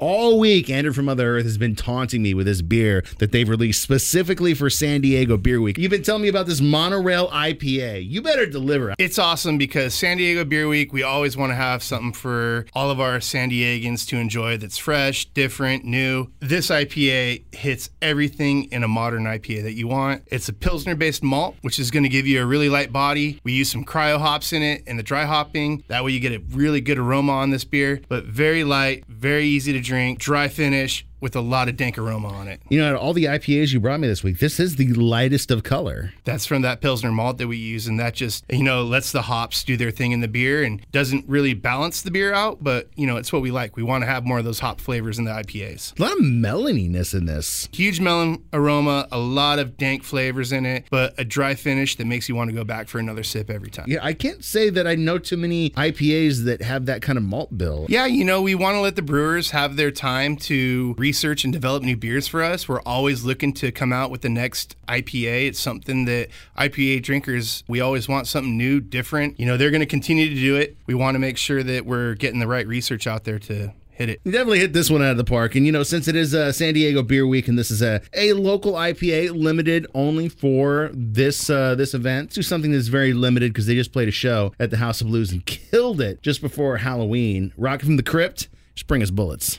All week, Andrew from Mother Earth has been taunting me with this beer that they've released specifically for San Diego Beer Week. You've been telling me about this monorail IPA. You better deliver. It's awesome because San Diego Beer Week, we always want to have something for all of our San Diegans to enjoy that's fresh, different, new. This IPA hits everything in a modern IPA that you want. It's a Pilsner based malt, which is going to give you a really light body. We use some cryo hops in it and the dry hopping. That way you get a really good aroma on this beer, but very light, very easy to drink, dry finish with a lot of dank aroma on it. You know, out of all the IPAs you brought me this week, this is the lightest of color. That's from that Pilsner malt that we use, and that just, you know, lets the hops do their thing in the beer and doesn't really balance the beer out, but, you know, it's what we like. We want to have more of those hop flavors in the IPAs. A lot of meloniness in this. Huge melon aroma, a lot of dank flavors in it, but a dry finish that makes you want to go back for another sip every time. Yeah, I can't say that I know too many IPAs that have that kind of malt bill. Yeah, you know, we want to let the brewers have their time to research and develop new beers for us. We're always looking to come out with the next IPA. It's something that IPA drinkers, we always want something new, different. You know, they're going to continue to do it. We want to make sure that we're getting the right research out there to hit it. You definitely hit this one out of the park. And you know, since it is a San Diego Beer Week and this is a, a local IPA limited only for this uh, this event, do something that's very limited because they just played a show at the House of Blues and killed it just before Halloween. Rock from the Crypt, just bring us bullets.